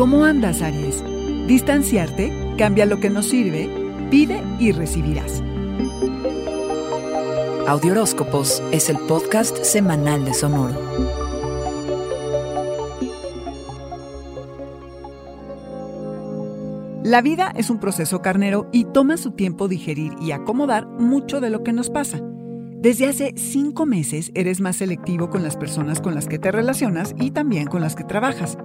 ¿Cómo andas, Aries? Distanciarte, cambia lo que nos sirve, pide y recibirás. Audioróscopos es el podcast semanal de Sonoro. La vida es un proceso carnero y toma su tiempo digerir y acomodar mucho de lo que nos pasa. Desde hace cinco meses eres más selectivo con las personas con las que te relacionas y también con las que trabajas.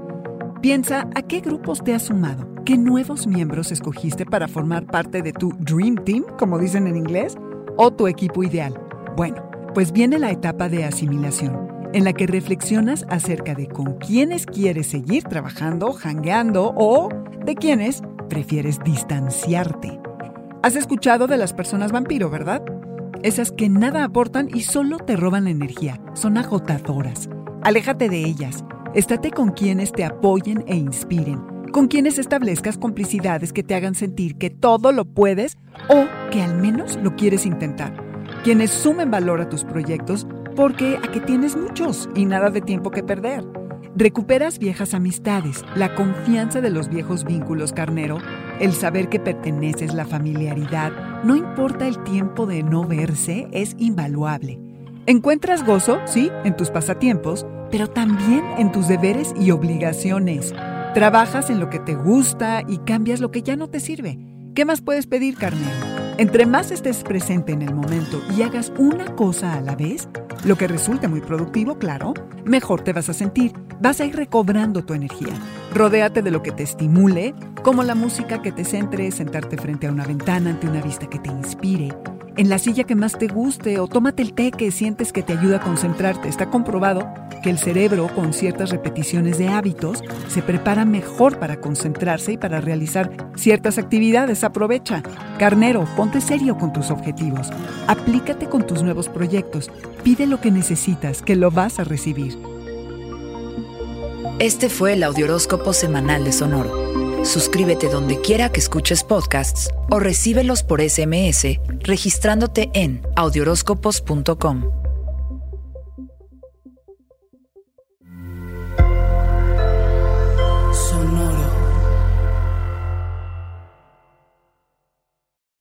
Piensa a qué grupos te has sumado, qué nuevos miembros escogiste para formar parte de tu Dream Team, como dicen en inglés, o tu equipo ideal. Bueno, pues viene la etapa de asimilación, en la que reflexionas acerca de con quiénes quieres seguir trabajando, jangueando o de quiénes prefieres distanciarte. Has escuchado de las personas vampiro, ¿verdad? Esas que nada aportan y solo te roban la energía. Son agotadoras. Aléjate de ellas. Estate con quienes te apoyen e inspiren. Con quienes establezcas complicidades que te hagan sentir que todo lo puedes o que al menos lo quieres intentar. Quienes sumen valor a tus proyectos porque a que tienes muchos y nada de tiempo que perder. Recuperas viejas amistades, la confianza de los viejos vínculos carnero, el saber que perteneces, la familiaridad, no importa el tiempo de no verse, es invaluable. Encuentras gozo, sí, en tus pasatiempos, pero también en tus deberes y obligaciones. Trabajas en lo que te gusta y cambias lo que ya no te sirve. ¿Qué más puedes pedir, carnero? Entre más estés presente en el momento y hagas una cosa a la vez, lo que resulte muy productivo, claro, mejor te vas a sentir. Vas a ir recobrando tu energía. Rodéate de lo que te estimule, como la música que te centre, sentarte frente a una ventana ante una vista que te inspire, en la silla que más te guste o tómate el té que sientes que te ayuda a concentrarte. Está comprobado que el cerebro, con ciertas repeticiones de hábitos, se prepara mejor para concentrarse y para realizar ciertas actividades. Aprovecha. Carnero, ponte serio con tus objetivos. Aplícate con tus nuevos proyectos. Pide lo que necesitas, que lo vas a recibir. Este fue el Audioróscopo Semanal de Sonoro. Suscríbete donde quiera que escuches podcasts o recíbelos por SMS registrándote en audioróscopos.com.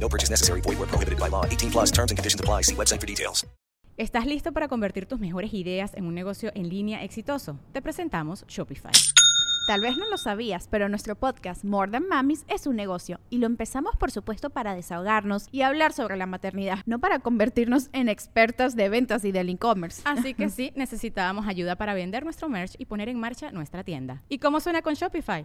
No purchase necessary. Void where prohibited by law. 18 plus terms and conditions apply. See website for details. ¿Estás listo para convertir tus mejores ideas en un negocio en línea exitoso? Te presentamos Shopify. Tal vez no lo sabías, pero nuestro podcast More Than Mamis es un negocio y lo empezamos por supuesto para desahogarnos y hablar sobre la maternidad, no para convertirnos en expertas de ventas y del e-commerce. Así que sí, necesitábamos ayuda para vender nuestro merch y poner en marcha nuestra tienda. ¿Y cómo suena con Shopify?